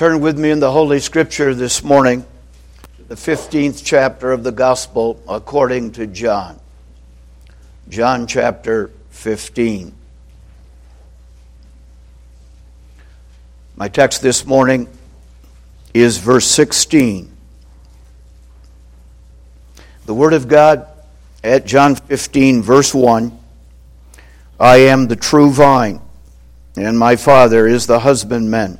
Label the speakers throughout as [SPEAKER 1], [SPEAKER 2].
[SPEAKER 1] Turn with me in the Holy Scripture this morning, the 15th chapter of the Gospel according to John. John chapter 15. My text this morning is verse 16. The Word of God at John 15, verse 1 I am the true vine, and my Father is the husbandman.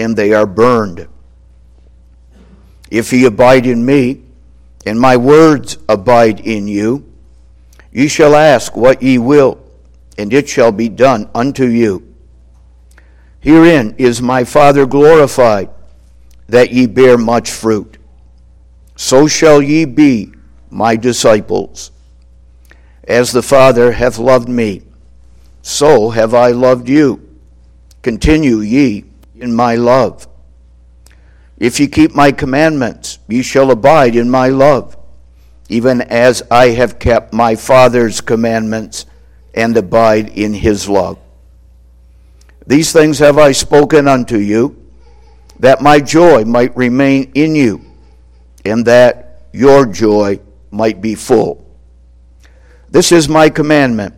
[SPEAKER 1] and they are burned. If ye abide in me, and my words abide in you, ye shall ask what ye will, and it shall be done unto you. Herein is my Father glorified, that ye bear much fruit. So shall ye be my disciples. As the Father hath loved me, so have I loved you. Continue ye in my love. If ye keep my commandments, ye shall abide in my love, even as I have kept my Father's commandments and abide in his love. These things have I spoken unto you, that my joy might remain in you, and that your joy might be full. This is my commandment,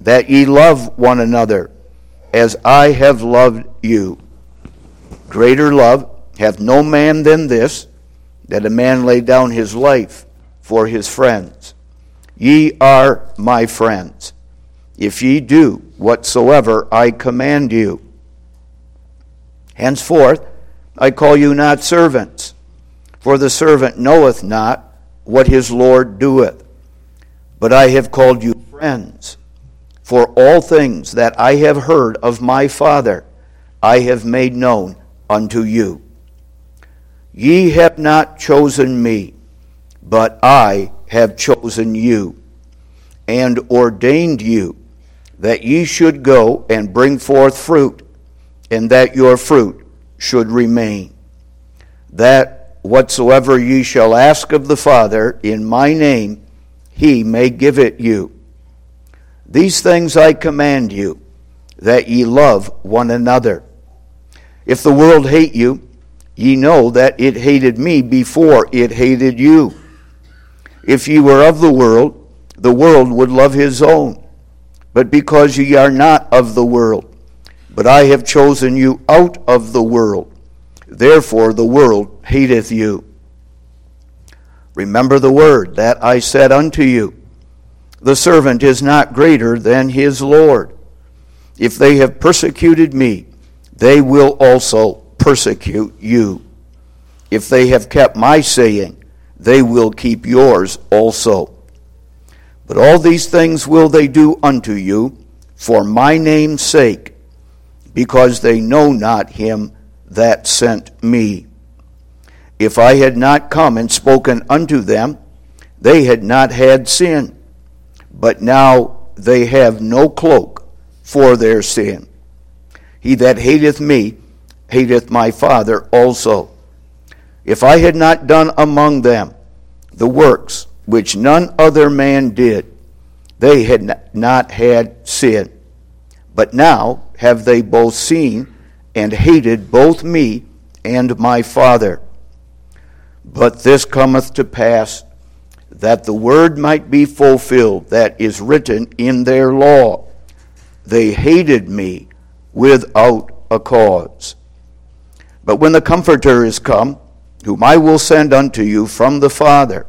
[SPEAKER 1] that ye love one another, as I have loved you. Greater love hath no man than this, that a man lay down his life for his friends. Ye are my friends, if ye do whatsoever I command you. Henceforth I call you not servants, for the servant knoweth not what his Lord doeth. But I have called you friends, for all things that I have heard of my Father I have made known unto you. Ye have not chosen me, but I have chosen you, and ordained you, that ye should go and bring forth fruit, and that your fruit should remain. That whatsoever ye shall ask of the Father in my name, he may give it you. These things I command you, that ye love one another. If the world hate you, ye know that it hated me before it hated you. If ye were of the world, the world would love his own. But because ye are not of the world, but I have chosen you out of the world, Therefore the world hateth you. Remember the word that I said unto you The servant is not greater than his Lord. If they have persecuted me, they will also persecute you. If they have kept my saying, they will keep yours also. But all these things will they do unto you for my name's sake, because they know not him that sent me. If I had not come and spoken unto them, they had not had sin. But now they have no cloak for their sin. He that hateth me hateth my Father also. If I had not done among them the works which none other man did, they had not had sin. But now have they both seen and hated both me and my Father. But this cometh to pass that the word might be fulfilled that is written in their law. They hated me without a cause. But when the Comforter is come, whom I will send unto you from the Father,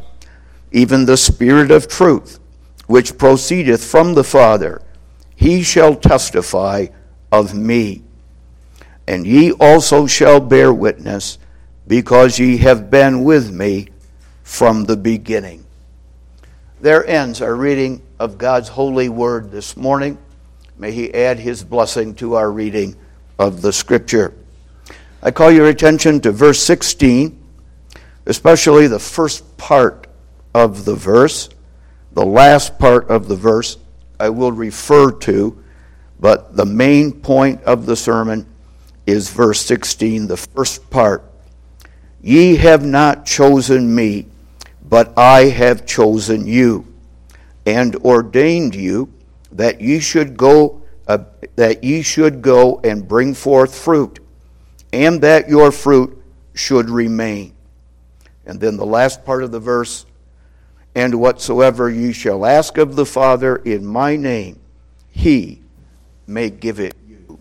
[SPEAKER 1] even the Spirit of truth, which proceedeth from the Father, he shall testify of me. And ye also shall bear witness, because ye have been with me from the beginning. There ends our reading of God's holy word this morning. May He add His blessing to our reading of the Scripture. I call your attention to verse 16, especially the first part of the verse. The last part of the verse I will refer to, but the main point of the sermon is verse 16, the first part. Ye have not chosen me, but I have chosen you, and ordained you that ye should go uh, that ye should go and bring forth fruit, and that your fruit should remain. And then the last part of the verse, and whatsoever ye shall ask of the Father in my name, he may give it you.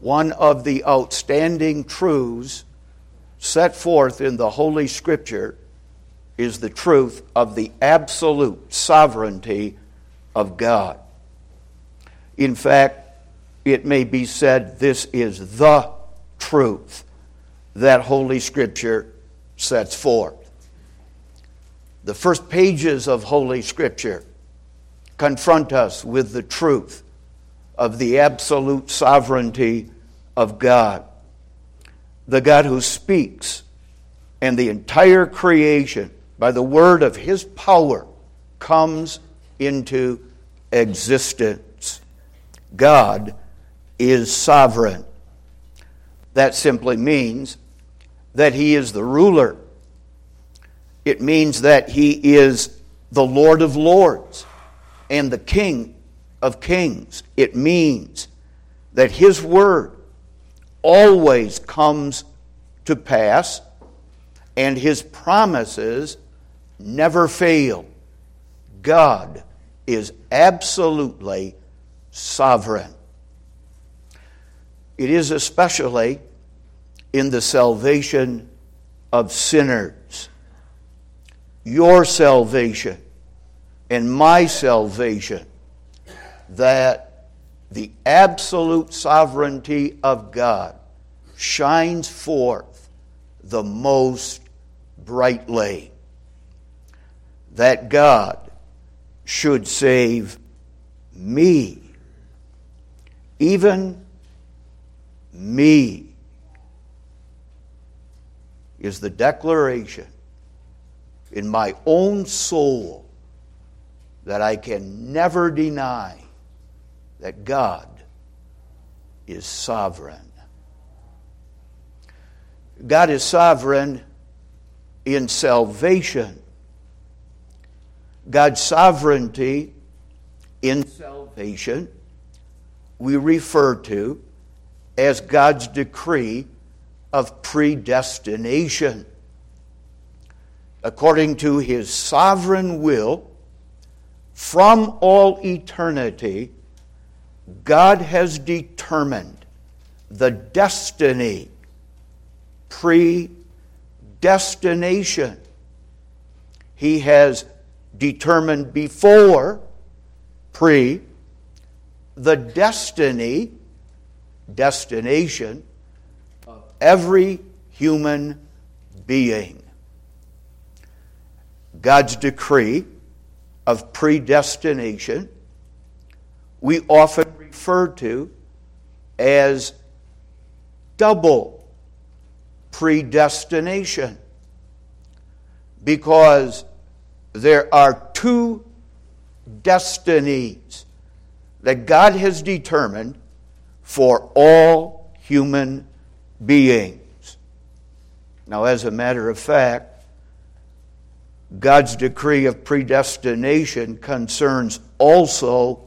[SPEAKER 1] One of the outstanding truths set forth in the Holy Scripture is the truth of the absolute sovereignty of God. In fact, it may be said this is the truth that Holy Scripture sets forth. The first pages of Holy Scripture confront us with the truth of the absolute sovereignty of God. The God who speaks, and the entire creation, by the word of his power, comes into existence. God is sovereign. That simply means that he is the ruler. It means that he is the Lord of lords and the King of kings. It means that his word always comes to pass and his promises never fail. God is absolutely sovereign. It is especially in the salvation of sinners. Your salvation and my salvation that the absolute sovereignty of God shines forth the most brightly. That God should save me, even me, is the declaration in my own soul that I can never deny that God is sovereign. God is sovereign in salvation. God's sovereignty in salvation we refer to as God's decree of predestination. According to his sovereign will, from all eternity, God has determined the destiny, predestination. He has determined before, pre, the destiny, destination of every human being. God's decree of predestination we often refer to as double predestination because there are two destinies that God has determined for all human beings. Now, as a matter of fact, God's decree of predestination concerns also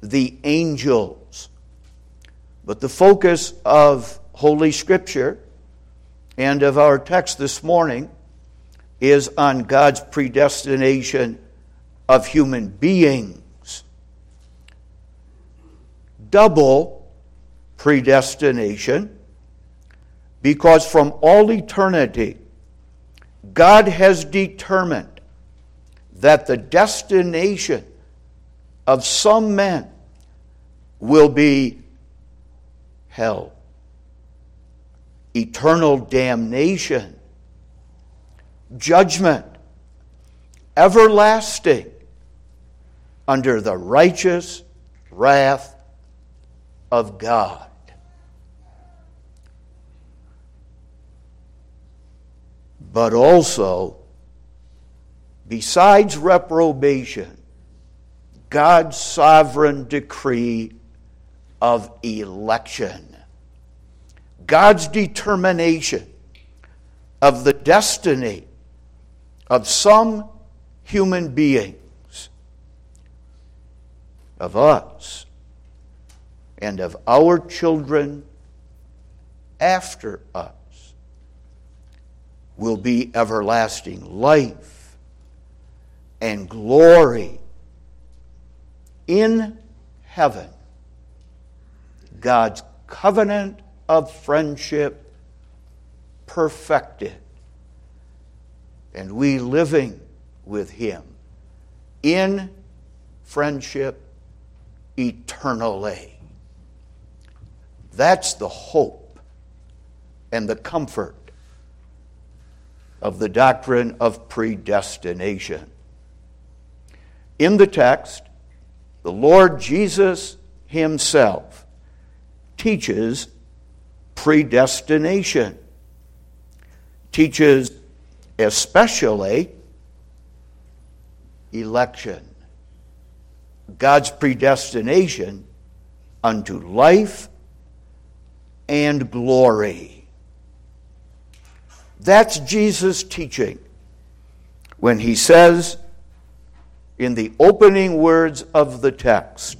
[SPEAKER 1] the angels. But the focus of Holy Scripture and of our text this morning is on God's predestination of human beings. Double predestination Because from all eternity, God has determined that the destination of some men will be hell, eternal damnation, judgment, everlasting under the righteous wrath of God. But also, besides reprobation, God's sovereign decree of election. God's determination of the destiny of some human beings, of us, and of our children after us will be everlasting life and glory in heaven. God's covenant of friendship perfected, and we living with Him in friendship eternally. That's the hope and the comfort of the doctrine of predestination. In the text, the Lord Jesus Himself teaches predestination, teaches especially election, God's predestination unto life and glory. That's Jesus' teaching when he says in the opening words of the text,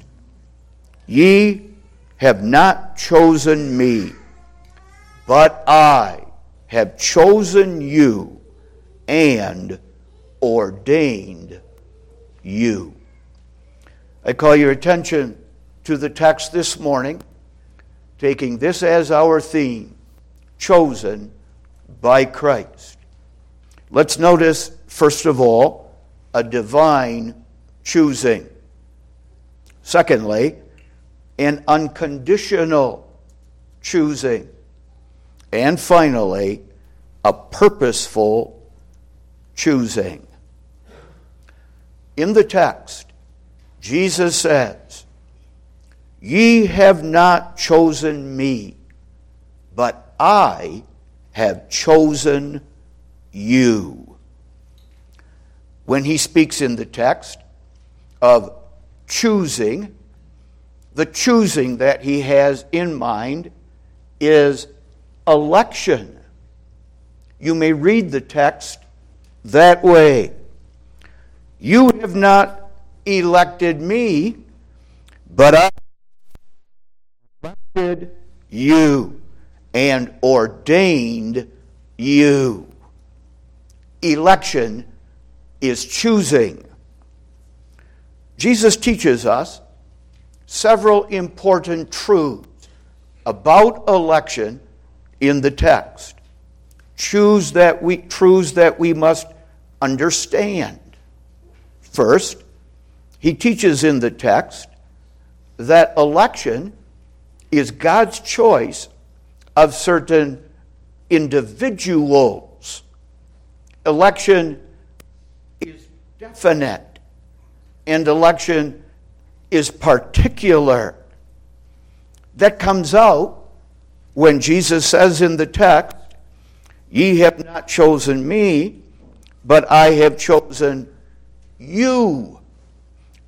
[SPEAKER 1] Ye have not chosen me, but I have chosen you and ordained you. I call your attention to the text this morning, taking this as our theme chosen by Christ. Let's notice, first of all, a divine choosing. Secondly, an unconditional choosing. And finally, a purposeful choosing. In the text, Jesus says, Ye have not chosen me, but I have chosen you. When he speaks in the text of choosing, the choosing that he has in mind is election. You may read the text that way. You have not elected me, but I elected you and ordained you. Election is choosing. Jesus teaches us several important truths about election in the text. Choose that we truths that we must understand. First, he teaches in the text that election is God's choice of certain individuals. Election is definite, and election is particular. That comes out when Jesus says in the text, Ye have not chosen me, but I have chosen you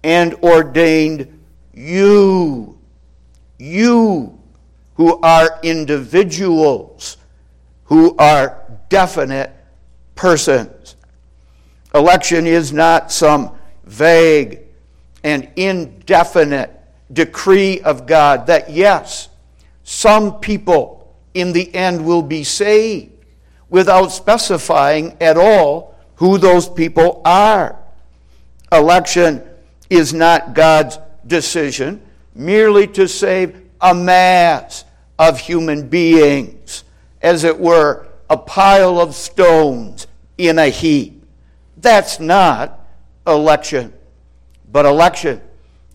[SPEAKER 1] and ordained you. You who are individuals, who are definite persons. Election is not some vague and indefinite decree of God that, yes, some people in the end will be saved without specifying at all who those people are. Election is not God's decision merely to save a mass of human beings as it were, a pile of stones in a heap. That's not election. But election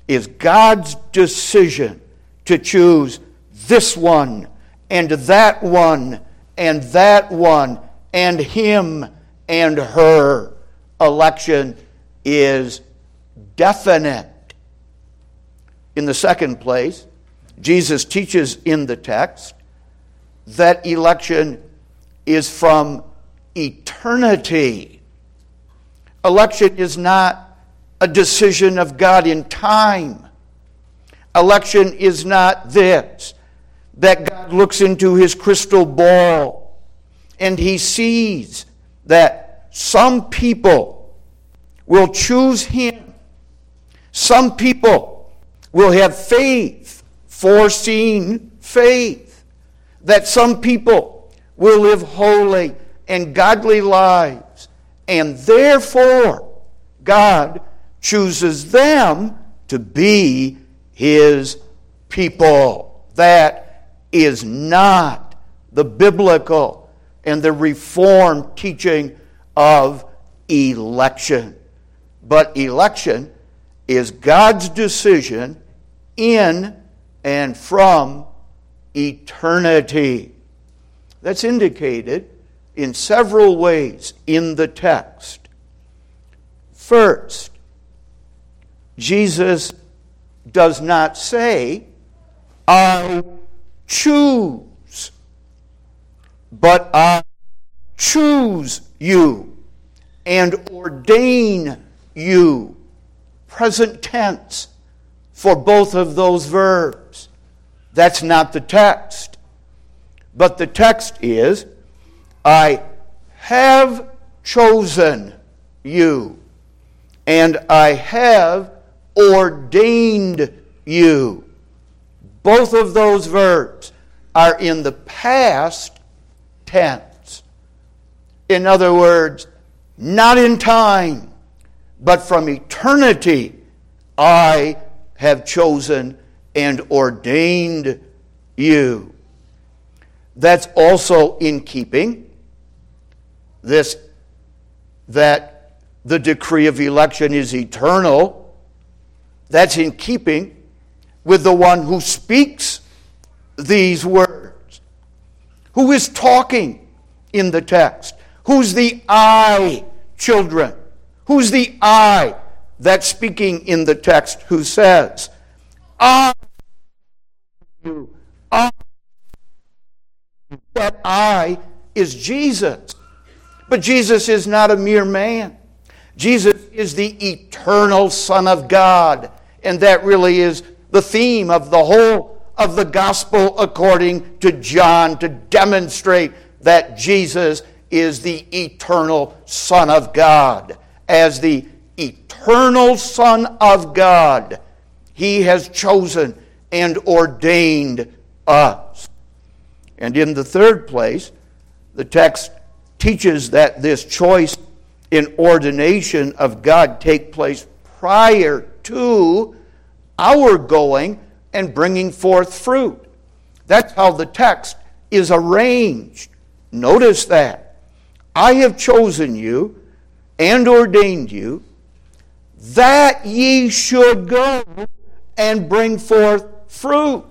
[SPEAKER 1] is God's decision to choose this one and that one and that one and him and her. Election is definite. In the second place, Jesus teaches in the text that election is from eternity. Election is not a decision of God in time. Election is not this that God looks into his crystal ball and he sees that some people will choose him. Some people will have faith, foreseen faith, that some people will live holy and godly lives, and therefore God chooses them to be his people. That is not the biblical and the reformed teaching of election. But election is God's decision in and from eternity. That's indicated in several ways in the text. First, Jesus does not say, I choose, but I choose you and ordain you. Present tense for both of those verbs. That's not the text. But the text is, I have chosen you, and I have ordained you. Both of those verbs are in the past tense. In other words, not in time, but from eternity, I have chosen and ordained you. That's also in keeping this that the decree of election is eternal that's in keeping with the one who speaks these words. Who is talking in the text? Who's the I, children? Who's the I that's speaking in the text who says, I, you, I, that I is Jesus. But Jesus is not a mere man. Jesus is the eternal Son of God. And that really is the theme of the whole of the gospel according to John to demonstrate that Jesus is the eternal Son of God. As the eternal Son of God, He has chosen and ordained us. And in the third place, the text teaches that this choice in ordination of God take place prior to our going and bringing forth fruit. That's how the text is arranged. Notice that. I have chosen you and ordained you that ye should go and bring forth fruit.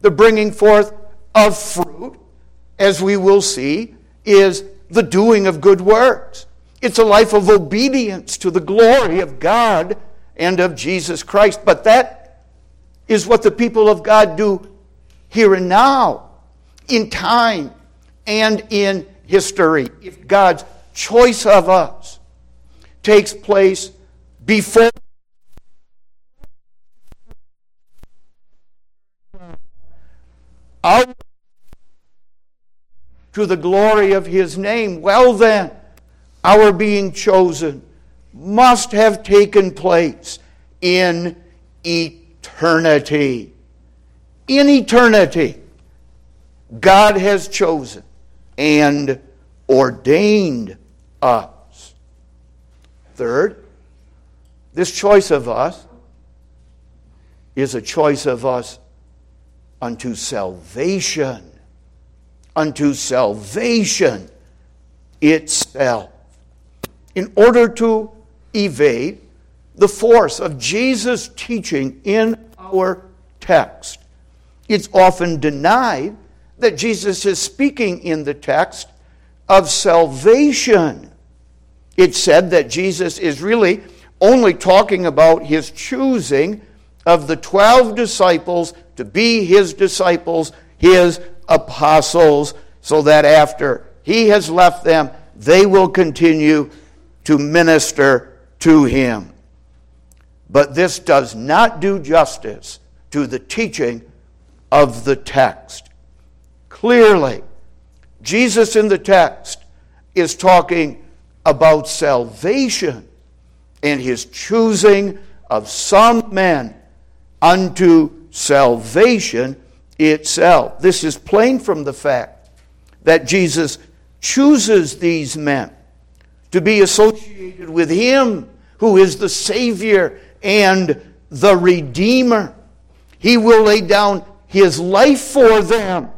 [SPEAKER 1] The bringing forth of fruit, as we will see, is the doing of good works. It's a life of obedience to the glory of God and of Jesus Christ. But that is what the people of God do here and now, in time and in history. If God's choice of us takes place before our to the glory of his name, well then, our being chosen must have taken place in eternity. In eternity, God has chosen and ordained us. Third, this choice of us is a choice of us unto salvation. unto salvation itself. In order to evade the force of Jesus' teaching in our text, it's often denied that Jesus is speaking in the text of salvation. It's said that Jesus is really only talking about his choosing of the 12 disciples to be his disciples, his apostles, so that after he has left them, they will continue to minister to him. But this does not do justice to the teaching of the text. Clearly, Jesus in the text is talking about salvation and his choosing of some men unto salvation itself. This is plain from the fact that Jesus chooses these men to be associated with him who is the Savior and the Redeemer. He will lay down his life for them,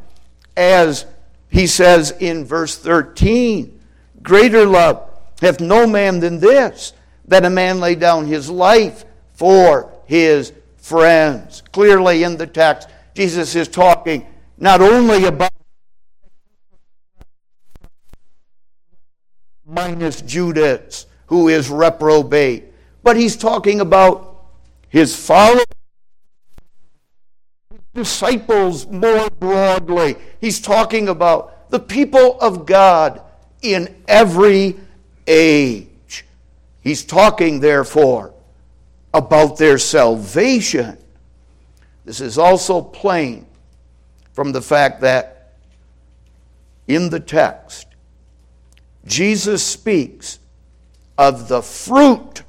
[SPEAKER 1] as he says in verse 13 Greater love hath no man than this, that a man lay down his life for his friends. Clearly in the text, Jesus is talking not only about minus Judas, who is reprobate, but he's talking about his followers, disciples more broadly. He's talking about the people of God in every age. He's talking, therefore, about their salvation. This is also plain from the fact that in the text, Jesus speaks of the fruit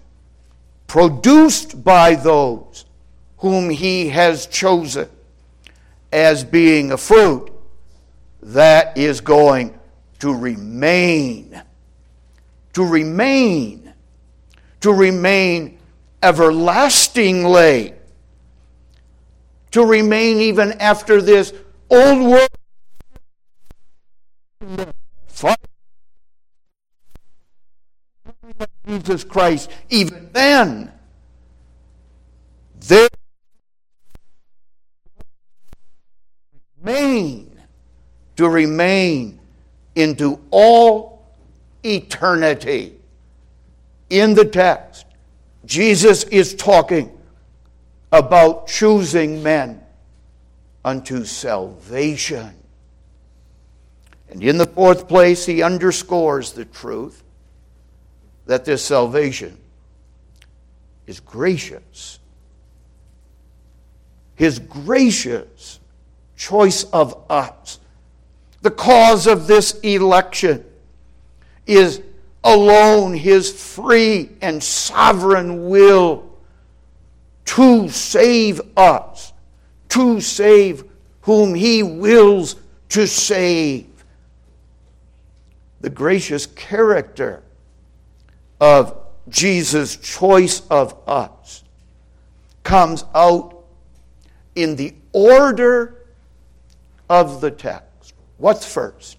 [SPEAKER 1] produced by those whom he has chosen as being a fruit that is going to remain. To remain. To remain everlastingly. To remain even after this old world. Jesus Christ, even then, there remain to remain into all eternity. In the text, Jesus is talking about choosing men unto salvation. And in the fourth place, he underscores the truth that this salvation is gracious. His gracious choice of us. The cause of this election is alone his free and sovereign will to save us, to save whom he wills to save. The gracious character of Jesus' choice of us comes out in the order of the text. What's first?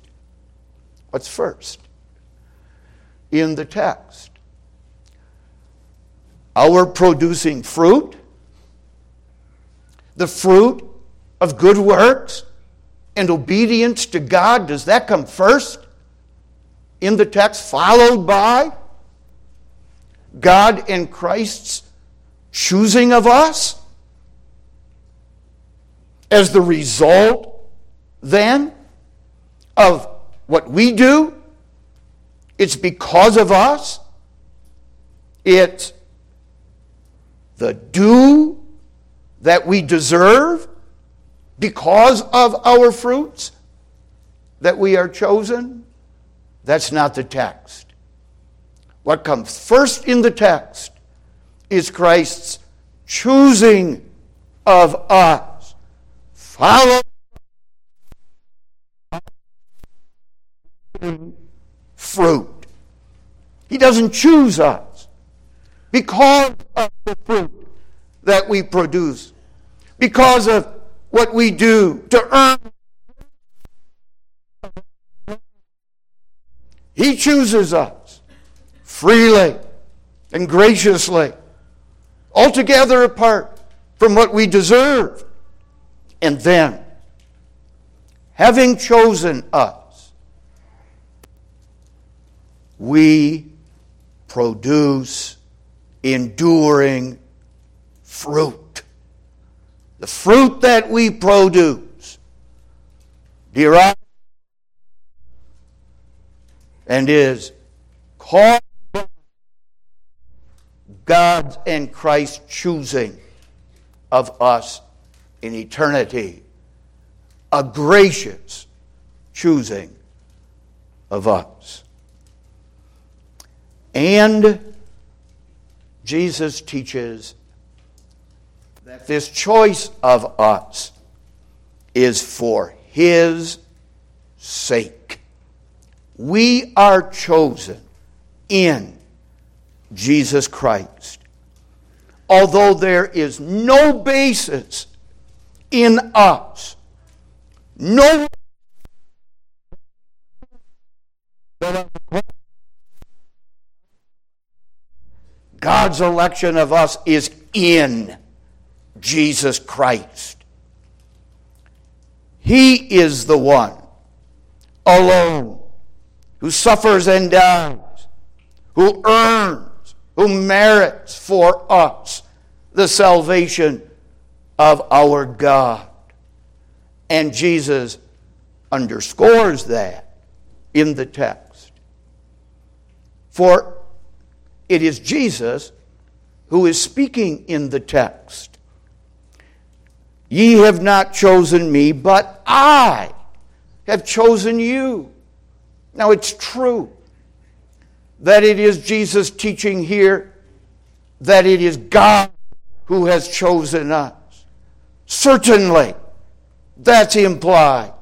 [SPEAKER 1] What's first? In the text. Our producing fruit, the fruit of good works and obedience to God, does that come first in the text, followed by God and Christ's choosing of us? As the result, then, of what we do, it's because of us. It's the due that we deserve because of our fruits that we are chosen. That's not the text. What comes first in the text is Christ's choosing of us. Follow fruit. He doesn't choose us because of the fruit that we produce, because of what we do to earn He chooses us freely and graciously, altogether apart from what we deserve. And then, having chosen us, we produce enduring fruit. The fruit that we produce derives and is caused by God's and Christ's choosing of us in eternity. A gracious choosing of us. And Jesus teaches that this choice of us is for His sake. We are chosen in Jesus Christ. Although there is no basis in us, no God's election of us is in Jesus Christ. He is the one alone who suffers and dies, who earns, who merits for us the salvation of our God. And Jesus underscores that in the text. For it is Jesus who is speaking in the text. Ye have not chosen me, but I have chosen you. Now it's true that it is Jesus teaching here that it is God who has chosen us. Certainly, that's implied.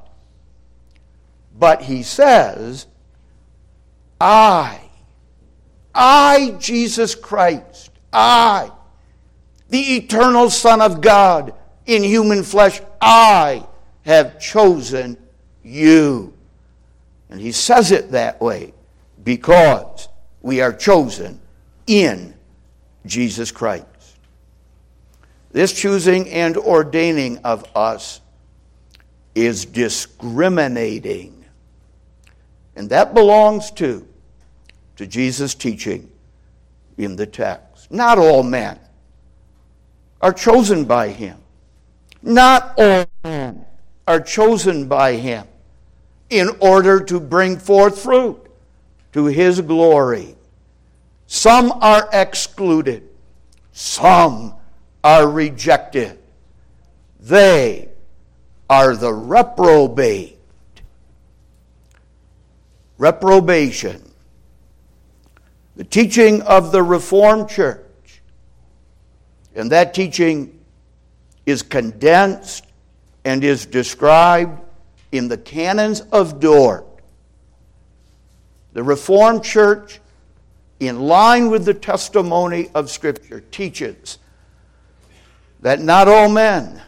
[SPEAKER 1] But he says, I, I, Jesus Christ, I, the eternal Son of God, in human flesh, I have chosen you. And he says it that way because we are chosen in Jesus Christ. This choosing and ordaining of us is discriminating. And that belongs to, to Jesus' teaching in the text. Not all men are chosen by him. Not all men are chosen by him in order to bring forth fruit to his glory. Some are excluded, some are rejected. They are the reprobate. Reprobation. The teaching of the Reformed Church. And that teaching is condensed and is described in the canons of Dort. The Reformed Church, in line with the testimony of Scripture, teaches that not all men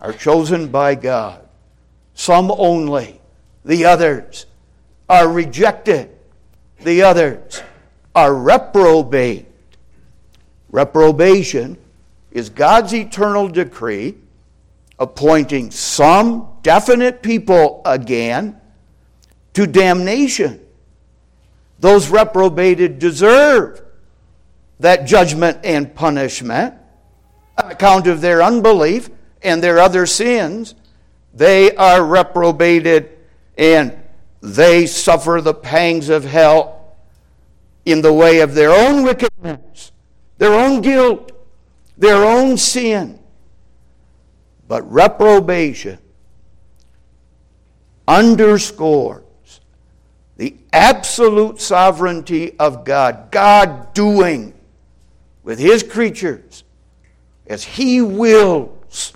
[SPEAKER 1] are chosen by God, some only. The others are rejected, the others are reprobate. Reprobation is God's eternal decree appointing some definite people again to damnation. Those reprobated deserve that judgment and punishment on account of their unbelief and their other sins. They are reprobated and they suffer the pangs of hell in the way of their own wickedness, their own guilt, their own sin. But reprobation underscores the absolute sovereignty of God, God doing with His creatures as He wills.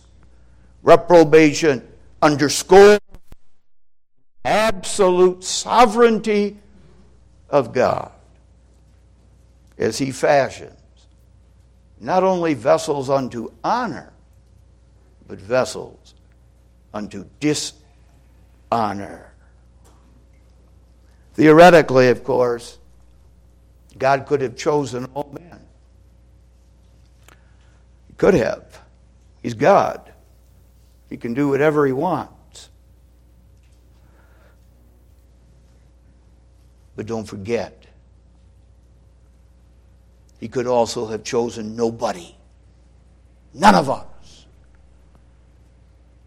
[SPEAKER 1] Reprobation underscores absolute sovereignty of God as He fashions not only vessels unto honor, but vessels unto dishonor. Theoretically, of course, God could have chosen all men. He could have. He's God. He can do whatever he wants. But don't forget, he could also have chosen nobody. None of us.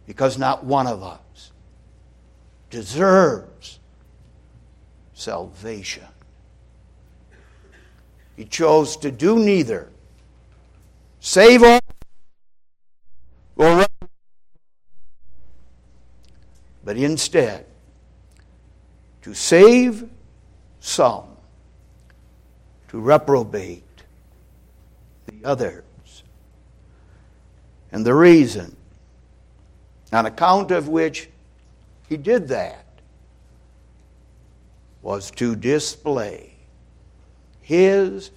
[SPEAKER 1] Because not one of us deserves salvation. He chose to do neither. Save all or but instead to save some, to reprobate the others. And the reason, on account of which he did that, was to display his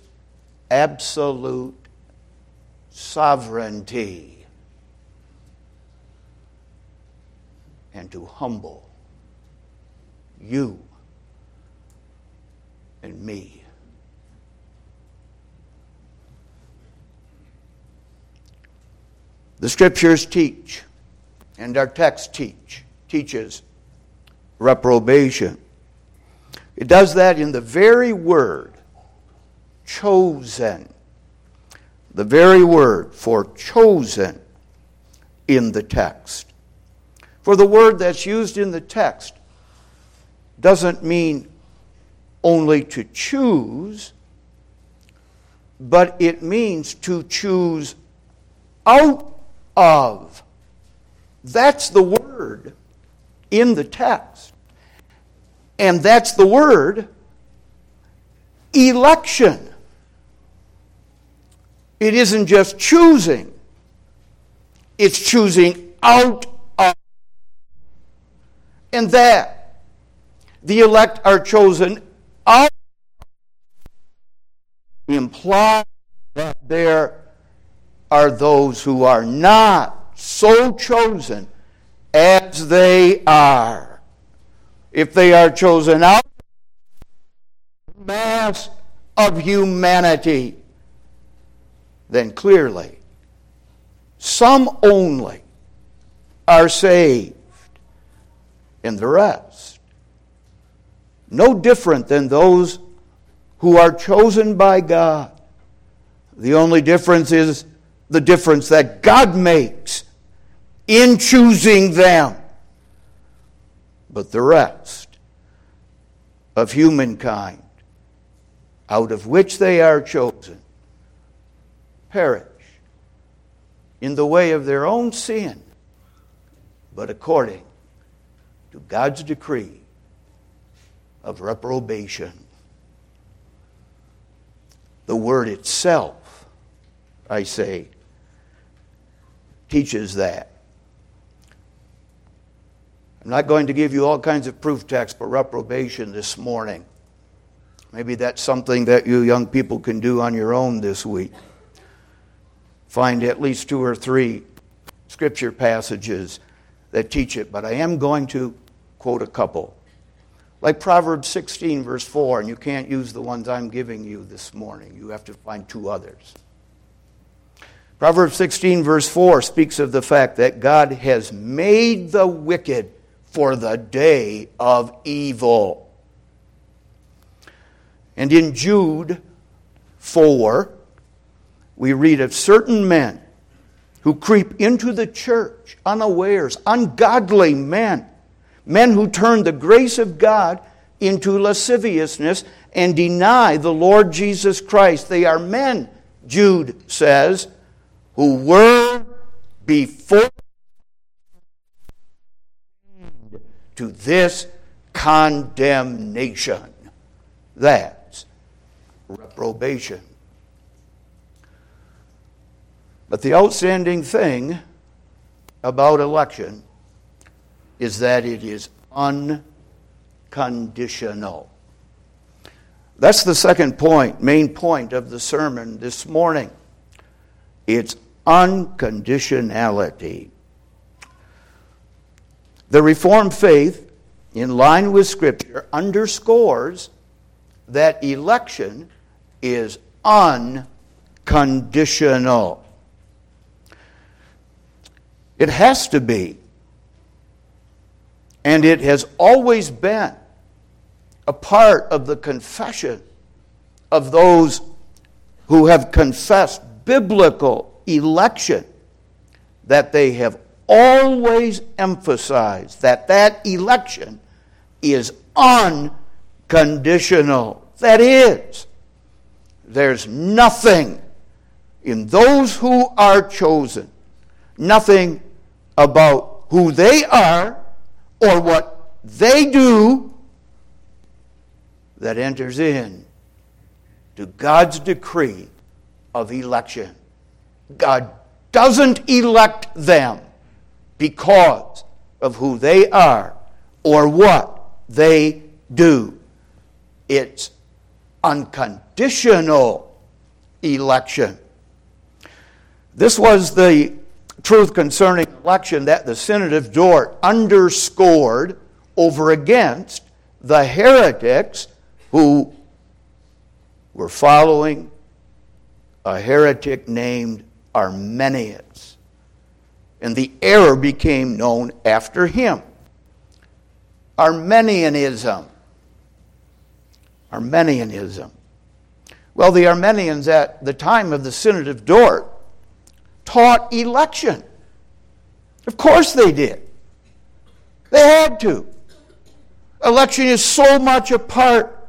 [SPEAKER 1] absolute sovereignty and to humble you and me. The scriptures teach, and our text teach, teaches reprobation. It does that in the very word chosen. The very word for chosen in the text. For the word that's used in the text doesn't mean only to choose, but it means to choose out of. That's the word in the text. And that's the word election. It isn't just choosing, it's choosing out of. And that the elect are chosen out imply that they're are those who are not so chosen as they are. If they are chosen out mass of humanity, then clearly some only are saved, and the rest, no different than those who are chosen by God. The only difference is the difference that God makes in choosing them. But the rest of humankind, out of which they are chosen, perish in the way of their own sin, but according to God's decree of reprobation. The word itself, I say, teaches that. I'm not going to give you all kinds of proof texts for reprobation this morning. Maybe that's something that you young people can do on your own this week. Find at least two or three scripture passages that teach it, but I am going to quote a couple. Like Proverbs 16, verse 4, and you can't use the ones I'm giving you this morning. You have to find two others. Proverbs 16, verse 4 speaks of the fact that God has made the wicked for the day of evil. And in Jude 4, we read of certain men who creep into the church unawares, ungodly men, men who turn the grace of God into lasciviousness and deny the Lord Jesus Christ. They are men, Jude says, who were before to this condemnation. That's reprobation. But the outstanding thing about election is that it is unconditional. That's the second point, main point of the sermon this morning. It's unconditionality. The Reformed faith in line with Scripture, underscores that election is unconditional. It has to be. And it has always been a part of the confession of those who have confessed biblical election that they have always emphasized that that election is unconditional. That is, there's nothing in those who are chosen, nothing about who they are or what they do that enters in to God's decree of election. God doesn't elect them because of who they are or what they do. It's unconditional election. This was the truth concerning election that the Synod of Dort underscored over against the heretics who were following a heretic named Arminius. And the error became known after him Arminianism. Arminianism. Well, the Arminians at the time of the Synod of Dort taught election. Of course they did. They had to. Election is so much a part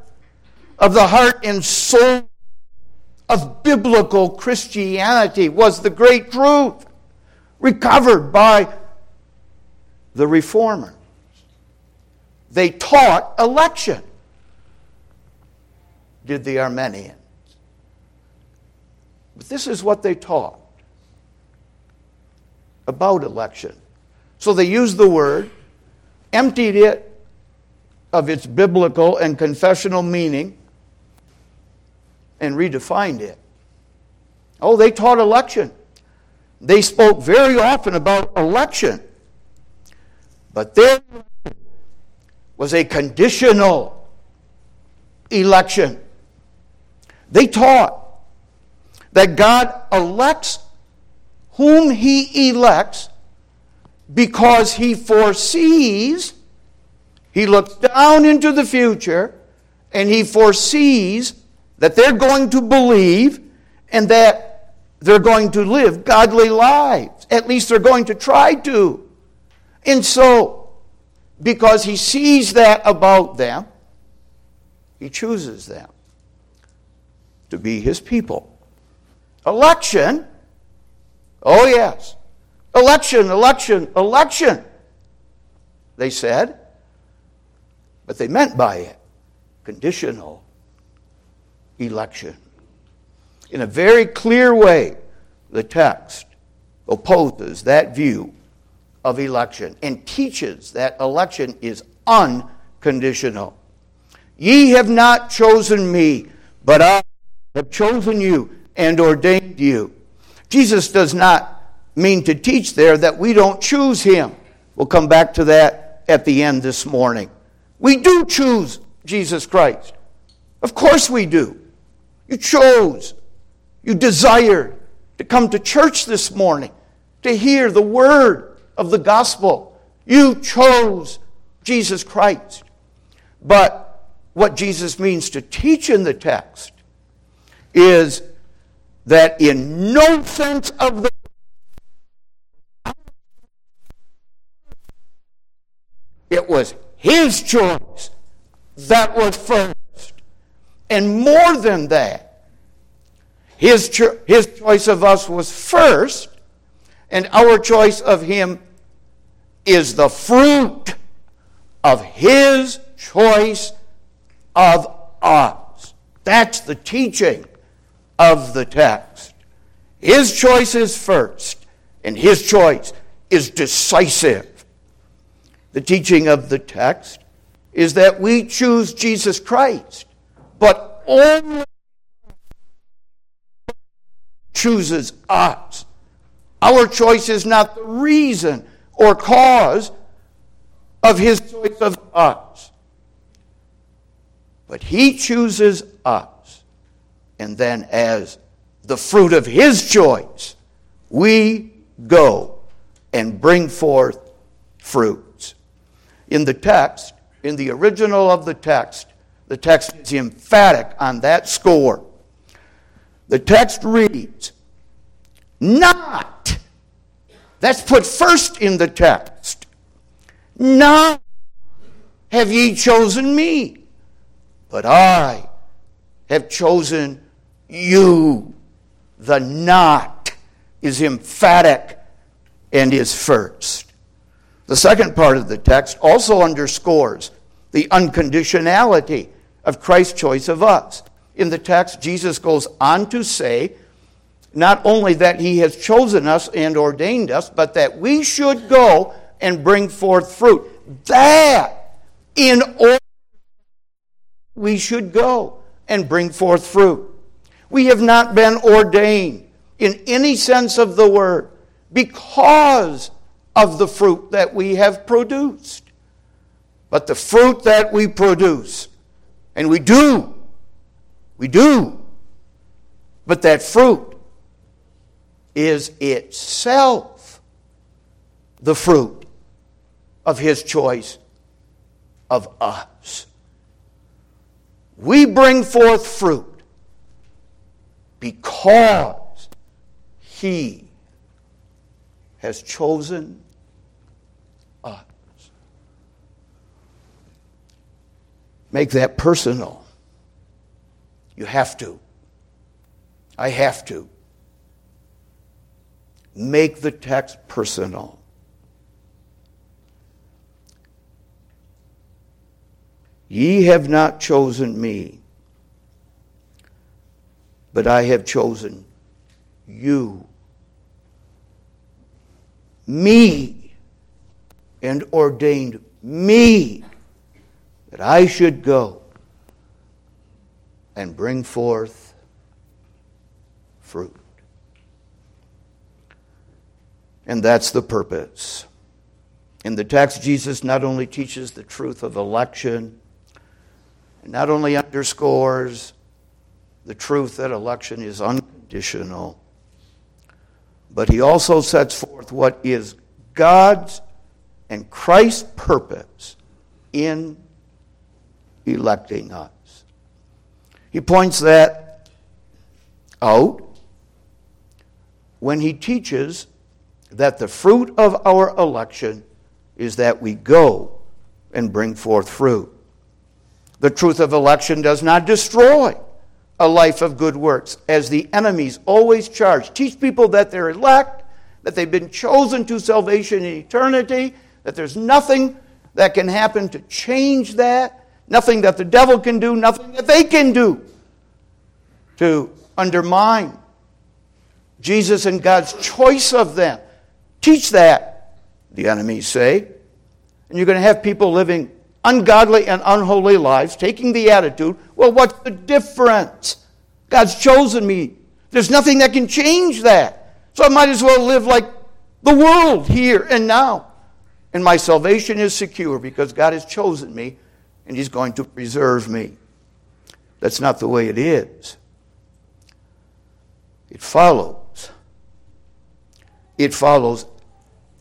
[SPEAKER 1] of the heart and soul of biblical Christianity was the great truth recovered by the reformers. They taught election, did the Arminians. But this is what they taught about election. So they used the word, emptied it of its biblical and confessional meaning, and redefined it. Oh, they taught election. They spoke very often about election. But their was a conditional election. They taught that God elects whom he elects because he foresees, he looks down into the future, and he foresees that they're going to believe and that they're going to live godly lives. At least they're going to try to. And so, because he sees that about them, he chooses them to be his people. Election, oh yes. Election, election, election, they said. But they meant by it conditional election. In a very clear way, the text opposes that view of election and teaches that election is unconditional. Ye have not chosen me, but I have chosen you and ordained you. Jesus does not mean to teach there that we don't choose him. We'll come back to that at the end this morning. We do choose Jesus Christ. Of course we do. You chose, you desired to come to church this morning to hear the word of the gospel. You chose Jesus Christ. But what Jesus means to teach in the text is that in no sense of the it was his choice that was first. And more than that, his, cho- his choice of us was first, and our choice of him is the fruit of his choice of us. That's the teaching of the text. His choice is first, and his choice is decisive. The teaching of the text is that we choose Jesus Christ but only chooses us. Our choice is not the reason or cause of his choice of us. But He chooses us. And then, as the fruit of His choice, we go and bring forth fruits. In the text, in the original of the text, the text is emphatic on that score. The text reads, Not. That's put first in the text. Not have ye chosen me, but I have chosen you. The not is emphatic and is first. The second part of the text also underscores the unconditionality of Christ's choice of us. In the text, Jesus goes on to say not only that he has chosen us and ordained us, but that we should go and bring forth fruit. That, in order, we should go and bring forth fruit. We have not been ordained in any sense of the word because of the fruit that we have produced. But the fruit that we produce, and we do, we do, but that fruit is itself the fruit of His choice of us. We bring forth fruit because He has chosen us. Make that personal. You have to. I have to. Make the text personal. Ye have not chosen me, but I have chosen you me and ordained me that I should go and bring forth fruit. And that's the purpose. In the text, Jesus not only teaches the truth of election, not only underscores the truth that election is unconditional, but he also sets forth what is God's and Christ's purpose in electing us. He points that out when he teaches that the fruit of our election is that we go and bring forth fruit. The truth of election does not destroy a life of good works, as the enemies always charge. Teach people that they're elect, that they've been chosen to salvation in eternity, that there's nothing that can happen to change that, nothing that the devil can do, nothing that they can do to undermine Jesus and God's choice of them. Teach that, the enemies say. And you're going to have people living ungodly and unholy lives, taking the attitude, well, what's the difference? God's chosen me. There's nothing that can change that. So I might as well live like the world here and now. And my salvation is secure because God has chosen me and He's going to preserve me. That's not the way it is. It follows. It follows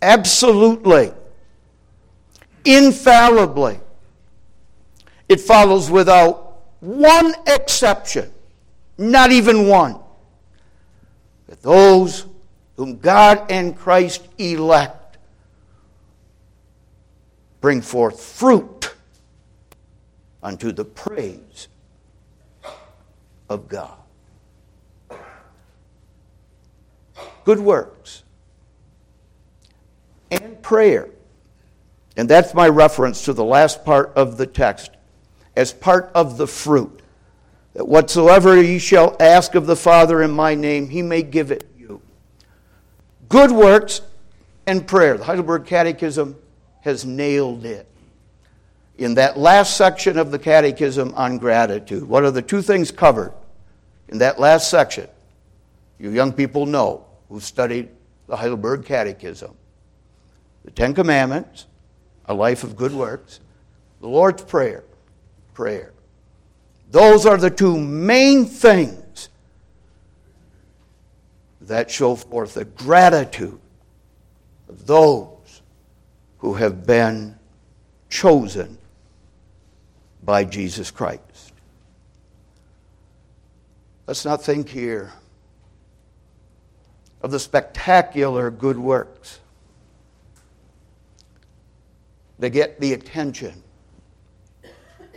[SPEAKER 1] absolutely, infallibly. It follows without one exception, not even one. That those whom God and Christ elect bring forth fruit unto the praise of God. Good works and prayer. And that's my reference to the last part of the text as part of the fruit. That whatsoever ye shall ask of the Father in my name, he may give it you. Good works and prayer. The Heidelberg Catechism has nailed it in that last section of the Catechism on gratitude. What are the two things covered in that last section? You young people know who studied the Heidelberg Catechism the Ten Commandments, a life of good works, The Lord's Prayer, prayer. Those are the two main things that show forth the gratitude of those who have been chosen by Jesus Christ. Let's not think here of the spectacular good works that get the attention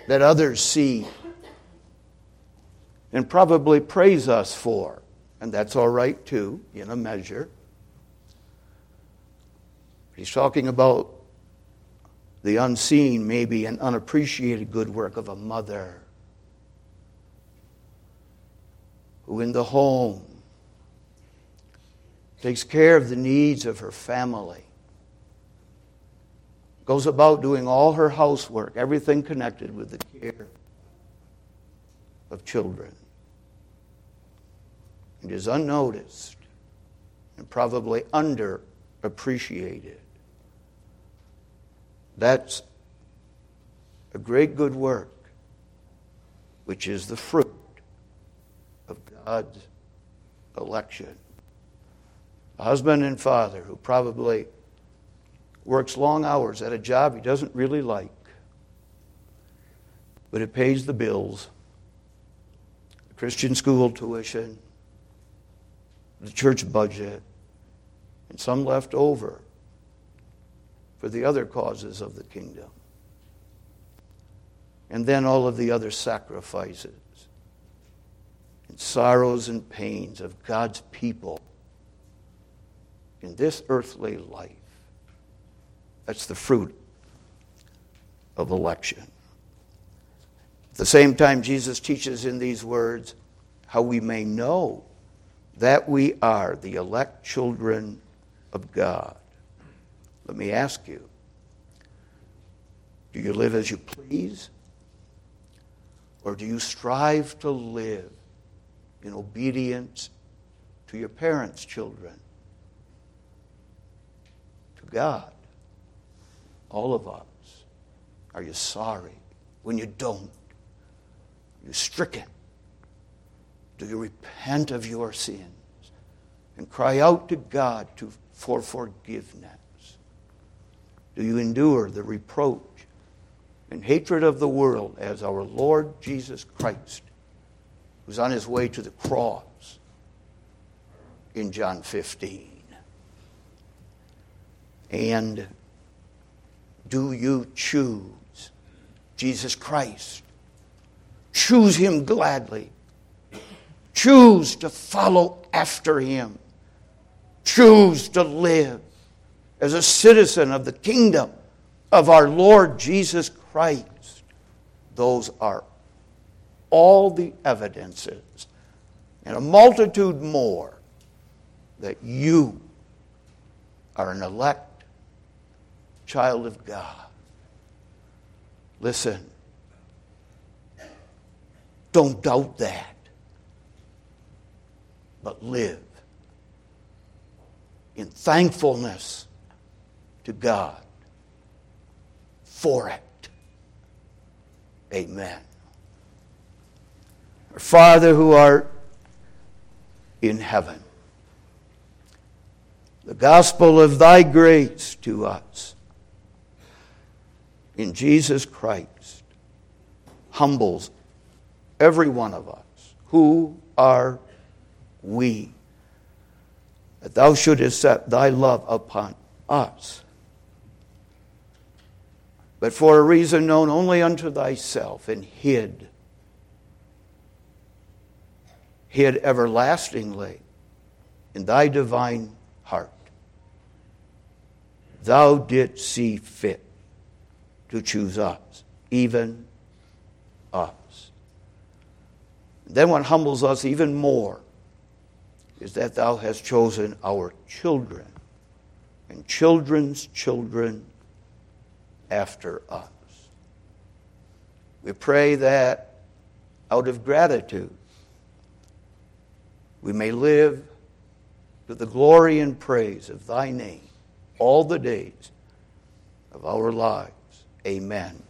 [SPEAKER 1] that others see and probably praise us for. And that's all right too, in a measure. He's talking about the unseen, maybe an unappreciated good work of a mother who, in the home, takes care of the needs of her family, goes about doing all her housework, everything connected with the care of children, and is unnoticed and probably underappreciated. That's a great good work, which is the fruit of God's election. A husband and father who probably works long hours at a job he doesn't really like, but it pays the bills, the Christian school tuition, the church budget, and some left over for the other causes of the kingdom. And then all of the other sacrifices and sorrows and pains of God's people in this earthly life. That's the fruit of election. At the same time, Jesus teaches in these words how we may know that we are the elect children of God. Let me ask you do you live as you please? Or do you strive to live in obedience to your parents' children? To God? All of us. Are you sorry when you don't? Are you stricken? Do you repent of your sins and cry out to God to, for forgiveness? Do you endure the reproach and hatred of the world as our Lord Jesus Christ, who's on his way to the cross in John 15? And do you choose Jesus Christ? Choose him gladly. Choose to follow after him. Choose to live as a citizen of the kingdom of our Lord Jesus Christ. Those are all the evidences and a multitude more that you are an elect child of God. Listen, don't doubt that, but live in thankfulness to God for it. Amen. Our Father who art in heaven, the gospel of thy grace to us in Jesus Christ humbles every one of us. Who are we? That thou shouldest set thy love upon us but for a reason known only unto thyself, and hid, hid everlastingly in thy divine heart. Thou didst see fit to choose us, even us. Then what humbles us even more is that thou hast chosen our children and children's children after us. We pray that out of gratitude, we may live to the glory and praise of thy name all the days of our lives. Amen.